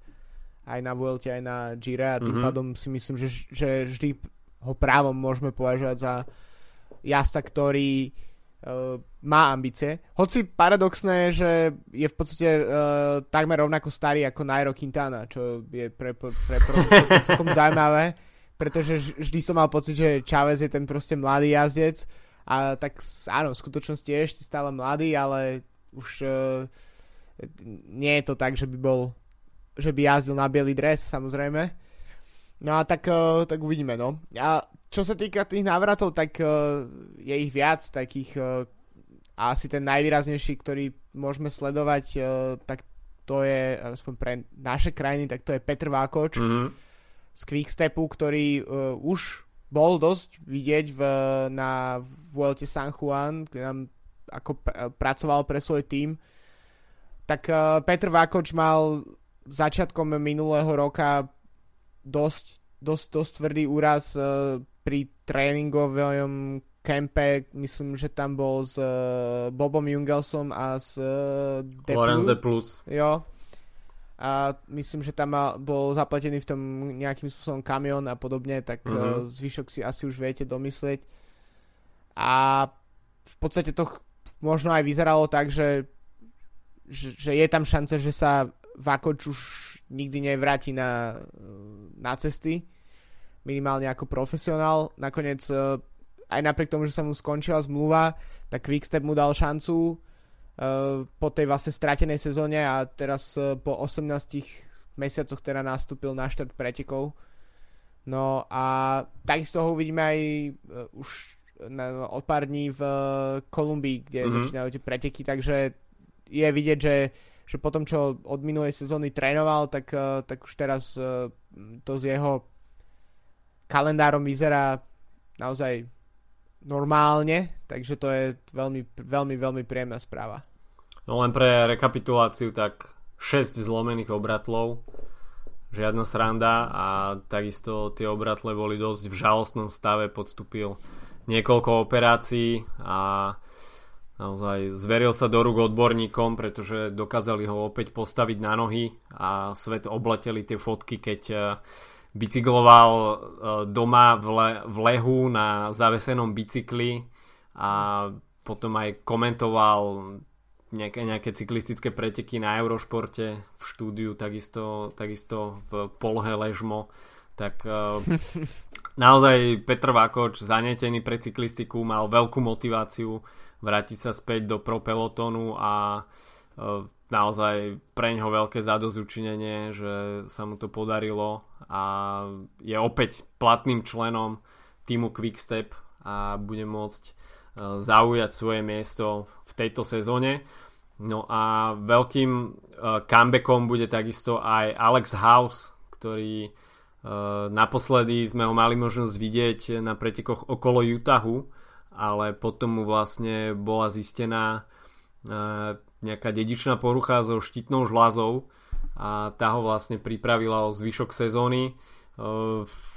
aj na Vuelte, aj na Gire a tým mm-hmm. pádom si myslím, že, že vždy ho právom môžeme považovať za jazda, ktorý uh, má ambície. Hoci paradoxné je, že je v podstate uh, takmer rovnako starý ako Nairo Quintana, čo je pre, pre, pre, pre celkom zaujímavé, pretože vždy som mal pocit, že Chávez je ten proste mladý jazdec a tak áno, v skutočnosti je ešte stále mladý, ale už uh, nie je to tak, že by bol že by jazdil na biely dres, samozrejme. No a tak, uh, tak uvidíme, no. A čo sa týka tých návratov, tak uh, je ich viac, takých a asi ten najvýraznejší, ktorý môžeme sledovať, uh, tak to je, aspoň pre naše krajiny, tak to je Petr Vákoč mm-hmm. z Quickstepu, ktorý uh, už bol dosť vidieť v, na Vuelte San Juan, kde nám ako pr- pracoval pre svoj tým. Tak uh, Petr Vákoč mal začiatkom minulého roka dosť, dosť, dosť tvrdý úraz uh, pri tréningovom kempe, myslím, že tam bol s uh, Bobom Jungelsom a s uh, Lorenz de Plus. Jo. A myslím, že tam bol zapletený v tom nejakým spôsobom kamión a podobne, tak uh, zvyšok si asi už viete domyslieť. A v podstate to možno aj vyzeralo tak, že, že, že je tam šance, že sa Vakoč už nikdy nevráti na, na cesty, minimálne ako profesionál. Nakoniec e, aj napriek tomu, že sa mu skončila zmluva, tak Quickstep mu dal šancu po tej vlastne stratenej sezóne a teraz uh, po 18 mesiacoch teda nastúpil na štart pretekov. No a takisto ho uvidíme aj uh, už na, od pár dní v Kolumbii, kde mm-hmm. začínajú tie preteky, takže je vidieť, že že potom, čo od minulej sezóny trénoval, tak, tak už teraz to s jeho kalendárom vyzerá naozaj normálne, takže to je veľmi, veľmi, veľmi príjemná správa. No len pre rekapituláciu, tak 6 zlomených obratlov, žiadna sranda a takisto tie obratle boli dosť v žalostnom stave, podstúpil niekoľko operácií a naozaj zveril sa do rúk odborníkom, pretože dokázali ho opäť postaviť na nohy a svet obleteli tie fotky, keď e, bicykloval e, doma v, le, v lehu na zavesenom bicykli a potom aj komentoval nejaké, nejaké cyklistické preteky na Eurošporte v štúdiu, takisto, takisto v polhe ležmo. Tak e, naozaj Petr Vakoč, zanetený pre cyklistiku, mal veľkú motiváciu vrátiť sa späť do pro pelotonu a e, naozaj pre ňoho veľké zadozučinenie, že sa mu to podarilo a je opäť platným členom týmu Quickstep a bude môcť e, zaujať svoje miesto v tejto sezóne. No a veľkým e, comebackom bude takisto aj Alex House, ktorý naposledy sme ho mali možnosť vidieť na pretekoch okolo Utahu ale potom mu vlastne bola zistená e, nejaká dedičná porucha so štítnou žľazou a tá ho vlastne pripravila o zvyšok sezóny. E,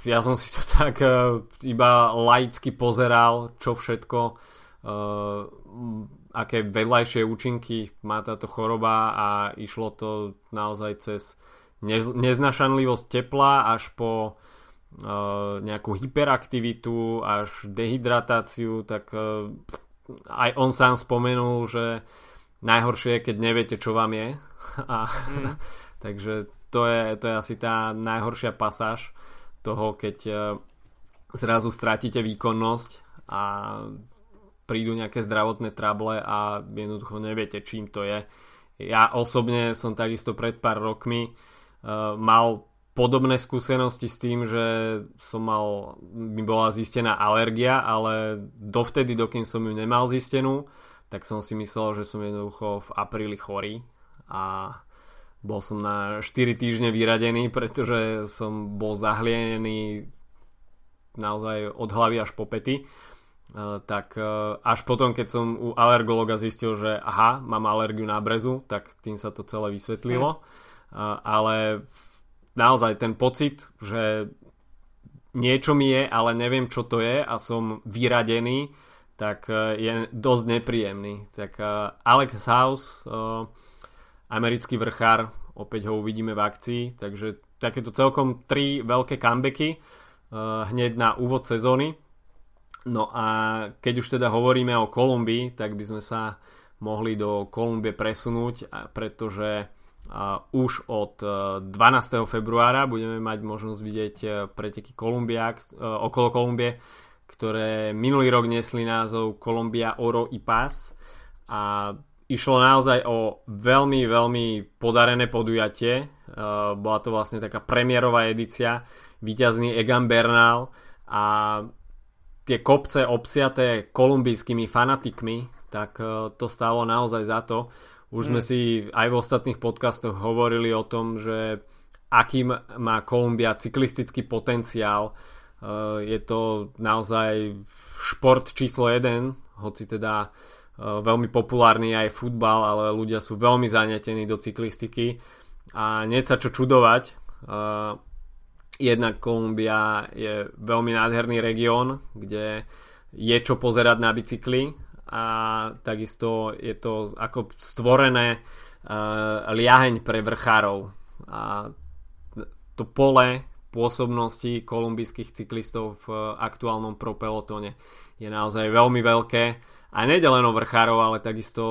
ja som si to tak e, iba laicky pozeral, čo všetko, aké vedľajšie účinky má táto choroba a išlo to naozaj cez neznašanlivosť tepla až po nejakú hyperaktivitu až dehydratáciu, tak aj on sám spomenul, že najhoršie je, keď neviete, čo vám je. A, mm. takže to je, to je asi tá najhoršia pasáž toho, keď uh, zrazu stratíte výkonnosť a prídu nejaké zdravotné trable a jednoducho neviete, čím to je. Ja osobne som takisto pred pár rokmi uh, mal podobné skúsenosti s tým, že som mal, mi bola zistená alergia, ale dovtedy, dokým som ju nemal zistenú, tak som si myslel, že som jednoducho v apríli chorý a bol som na 4 týždne vyradený, pretože som bol zahlienený naozaj od hlavy až po pety. Uh, tak uh, až potom, keď som u alergologa zistil, že aha, mám alergiu na brezu, tak tým sa to celé vysvetlilo. Uh, ale naozaj ten pocit, že niečo mi je, ale neviem čo to je a som vyradený, tak e, je dosť nepríjemný. Tak e, Alex House, e, americký vrchár, opäť ho uvidíme v akcii, takže takéto celkom tri veľké comebacky hneď na úvod sezóny. No a keď už teda hovoríme o Kolumbii, tak by sme sa mohli do Kolumbie presunúť, pretože už od 12. E, februára budeme mať možnosť vidieť preteky Kolumbia, okolo Kolumbie, ktoré minulý rok nesli názov Kolumbia Oro i Paz a išlo naozaj o veľmi, veľmi podarené podujatie. Bola to vlastne taká premiérová edícia, víťazný Egan Bernal a tie kopce obsiaté kolumbijskými fanatikmi, tak e, to stálo naozaj za to. Už mm. sme si aj v ostatných podcastoch hovorili o tom, že aký má Kolumbia cyklistický potenciál. E, je to naozaj šport číslo 1, hoci teda e, veľmi populárny aj futbal, ale ľudia sú veľmi zanetení do cyklistiky. A nie sa čo čudovať jednak Kolumbia je veľmi nádherný región, kde je čo pozerať na bicykli a takisto je to ako stvorené liaheň pre vrchárov. A to pole pôsobnosti kolumbijských cyklistov v aktuálnom pro pelotone je naozaj veľmi veľké. A nejde len o vrchárov, ale takisto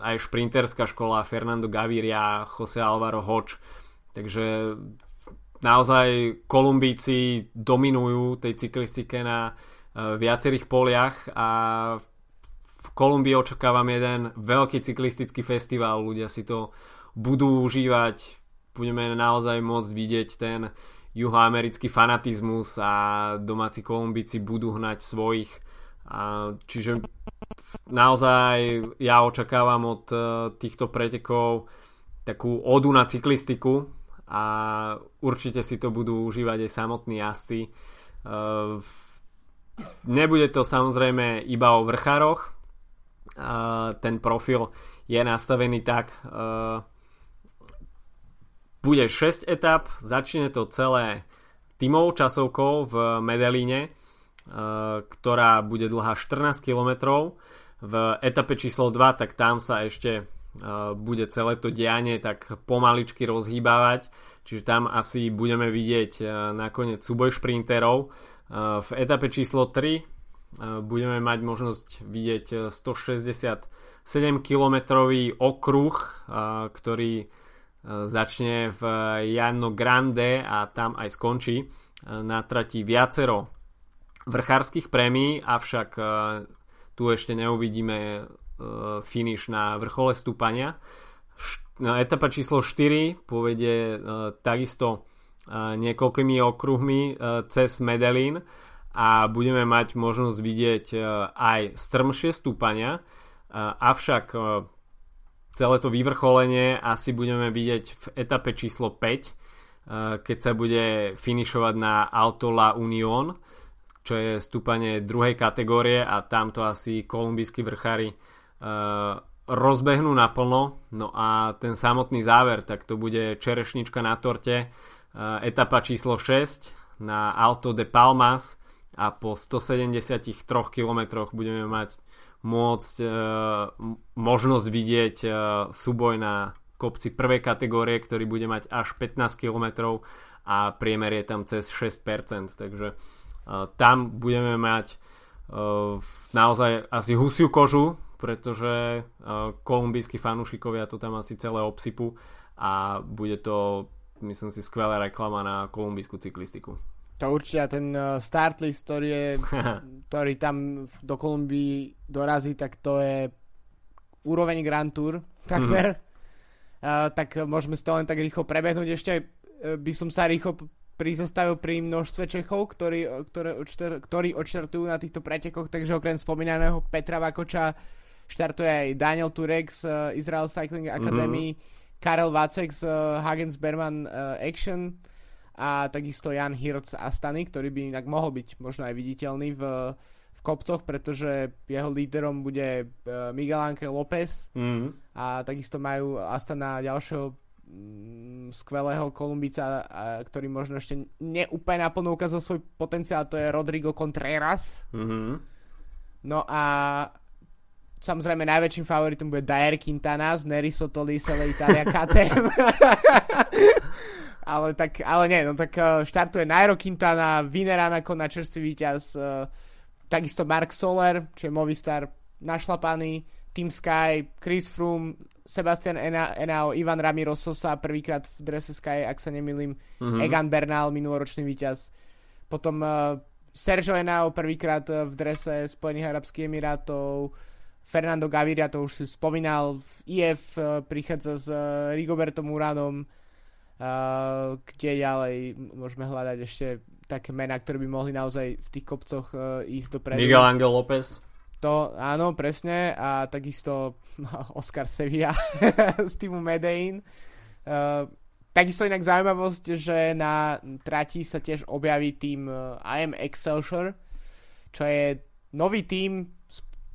aj šprinterská škola Fernando Gaviria, Jose Alvaro Hoč. Takže naozaj Kolumbíci dominujú tej cyklistike na uh, viacerých poliach a v Kolumbii očakávam jeden veľký cyklistický festival, ľudia si to budú užívať, budeme naozaj môcť vidieť ten juhoamerický fanatizmus a domáci Kolumbíci budú hnať svojich. Čiže naozaj ja očakávam od uh, týchto pretekov takú odu na cyklistiku, a určite si to budú užívať aj samotní jazdci. Uh, nebude to samozrejme iba o vrchároch, uh, ten profil je nastavený tak, bude 6 etap, začne to celé tímov časovkou v Medelíne, ktorá bude dlhá 14 km. V etape číslo 2, tak tam sa ešte bude celé to dianie tak pomaličky rozhýbavať, čiže tam asi budeme vidieť nakoniec súboj šprinterov. V etape číslo 3 budeme mať možnosť vidieť 167 km okruh, ktorý začne v Jano Grande a tam aj skončí. Na trati viacero vrchárskych prémií, avšak tu ešte neuvidíme finish na vrchole stúpania. Etapa číslo 4 povedie e, takisto niekoľkými okruhmi cez Medellín a budeme mať možnosť vidieť aj strmšie stúpania, avšak celé to vyvrcholenie asi budeme vidieť v etape číslo 5, keď sa bude finišovať na Auto La Union, čo je stúpanie druhej kategórie a tamto asi kolumbijskí vrchári Eh, rozbehnú naplno. No a ten samotný záver, tak to bude čerešnička na torte. Eh, etapa číslo 6 na Alto de Palmas a po 173 km budeme mať môcť e, možnosť vidieť e, súboj na kopci prvej kategórie, ktorý bude mať až 15 km a priemer je tam cez 6%, takže e, tam budeme mať e, naozaj asi husiu kožu pretože uh, kolumbijskí fanúšikovia to tam asi celé obsypu a bude to, myslím si, skvelá reklama na kolumbijskú cyklistiku. To určite ten uh, start list, ktorý, je, ktorý tam do Kolumbii dorazí, tak to je úroveň Grand Tour takmer. Mm-hmm. Uh, tak môžeme si to len tak rýchlo prebehnúť. Ešte uh, by som sa rýchlo prizastavil pri množstve Čechov, ktorí, ktoré, ktorí odštartujú na týchto pretekoch, takže okrem spomínaného Petra Vakoča Štartuje aj Daniel Turek z uh, Israel Cycling Academy, mm-hmm. Karel Vacek z uh, Hagens Berman uh, Action a takisto Jan Hirc Astany, ktorý by inak mohol byť možno aj viditeľný v, v kopcoch, pretože jeho líderom bude uh, Miguel Ángel López mm-hmm. a takisto majú Astana ďalšieho mm, skvelého Kolumbica, ktorý možno ešte neúplne naplno ukázal svoj potenciál, to je Rodrigo Contreras. Mm-hmm. No a Samozrejme najväčším favoritom bude Dyer Quintana z Neri Sotoli Sele Italia KTM. ale tak, ale nie, no tak uh, štartuje Nairo Quintana, Vinerana ako na čerstvý víťaz, uh, takisto Mark Soler, čiže Movistar našlapaný, Team Sky, Chris Froome, Sebastian Enao, Ivan Ramiro Sosa prvýkrát v drese Sky, ak sa nemýlim, mm-hmm. Egan Bernal, minuloročný víťaz. Potom uh, Sergio Enao prvýkrát v drese Spojených Arabských Emirátov, Fernando Gaviria, to už si spomínal, IF uh, prichádza s uh, Rigobertom Uranom, kde ďalej môžeme hľadať ešte také mená, ktoré by mohli naozaj v tých kopcoch uh, ísť dopredu. Miguel Angel López. To áno, presne. A takisto Oscar Sevilla z týmu Medellín. Uh, takisto inak zaujímavosť, že na trati sa tiež objaví tým uh, IM Excelsior, čo je nový tým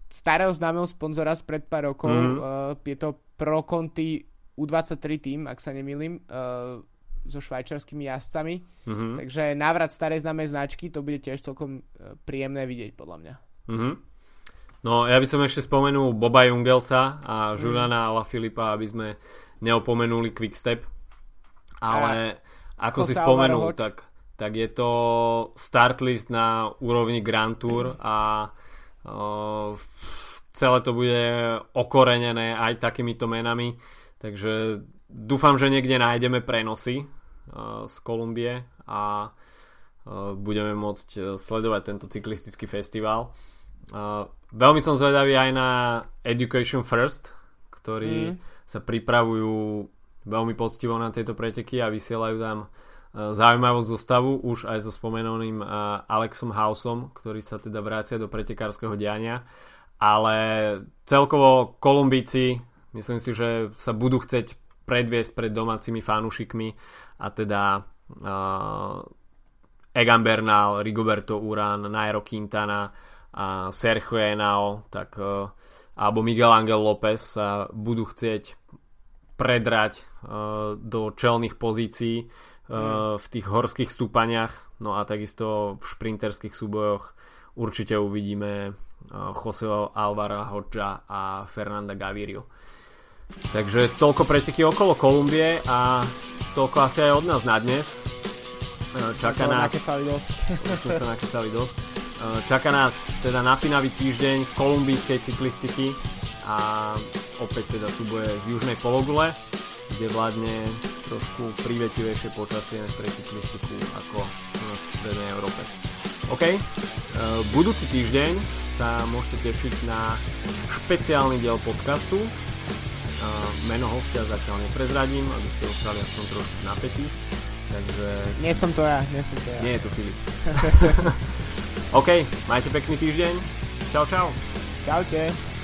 starého známeho sponzora spred pár rokov. Mm. Uh, je to Pro Conti U23 tým, ak sa nemýlim, uh, so švajčarskými jazdcami. Mm-hmm. Takže návrat starej známej značky, to bude tiež celkom príjemné vidieť podľa mňa. Mm-hmm. No ja by som ešte spomenul Boba Jungelsa a Juliana mm. Filipa, aby sme neopomenuli Quickstep. Ale a ako si spomenul, tak, tak je to start list na úrovni Grand Tour a uh, celé to bude okorenené aj takýmito menami. Takže dúfam, že niekde nájdeme prenosy uh, z Kolumbie a uh, budeme môcť sledovať tento cyklistický festival. Veľmi som zvedavý aj na Education First, ktorí mm. sa pripravujú veľmi poctivo na tieto preteky a vysielajú tam zaujímavú zostavu už aj so spomenoným uh, Alexom Houseom, ktorý sa teda vrácia do pretekárskeho diania. Ale celkovo Kolumbíci myslím si, že sa budú chceť predviesť pred domácimi fanúšikmi a teda uh, Egan Bernal, Rigoberto Uran, Nairo Quintana a Sergio Henao, tak, e, alebo Miguel Angel López sa budú chcieť predrať uh, do čelných pozícií uh, v tých horských stúpaniach. No a takisto v šprinterských súbojoch určite uvidíme uh, Joseho Alvara Hodža a Fernanda Gavirio takže toľko preteky okolo Kolumbie a toľko asi aj od nás na dnes čaká nás sme sa nakecali dosť Eh, čaká nás teda napínavý týždeň kolumbijskej cyklistiky a opäť teda súboje z južnej pologule, kde vládne trošku prívetivejšie počasie pre cyklistiku ako v strednej Európe. OK, eh, budúci týždeň sa môžete tešiť na špeciálny diel podcastu. Meno hostia zatiaľ neprezradím, aby ste ostali aspoň trošku napätí. Takže... Nie som to ja, nie som to ja. Nie je to Filip. OK, majte pekný týždeň. Čau, čau. Čaute.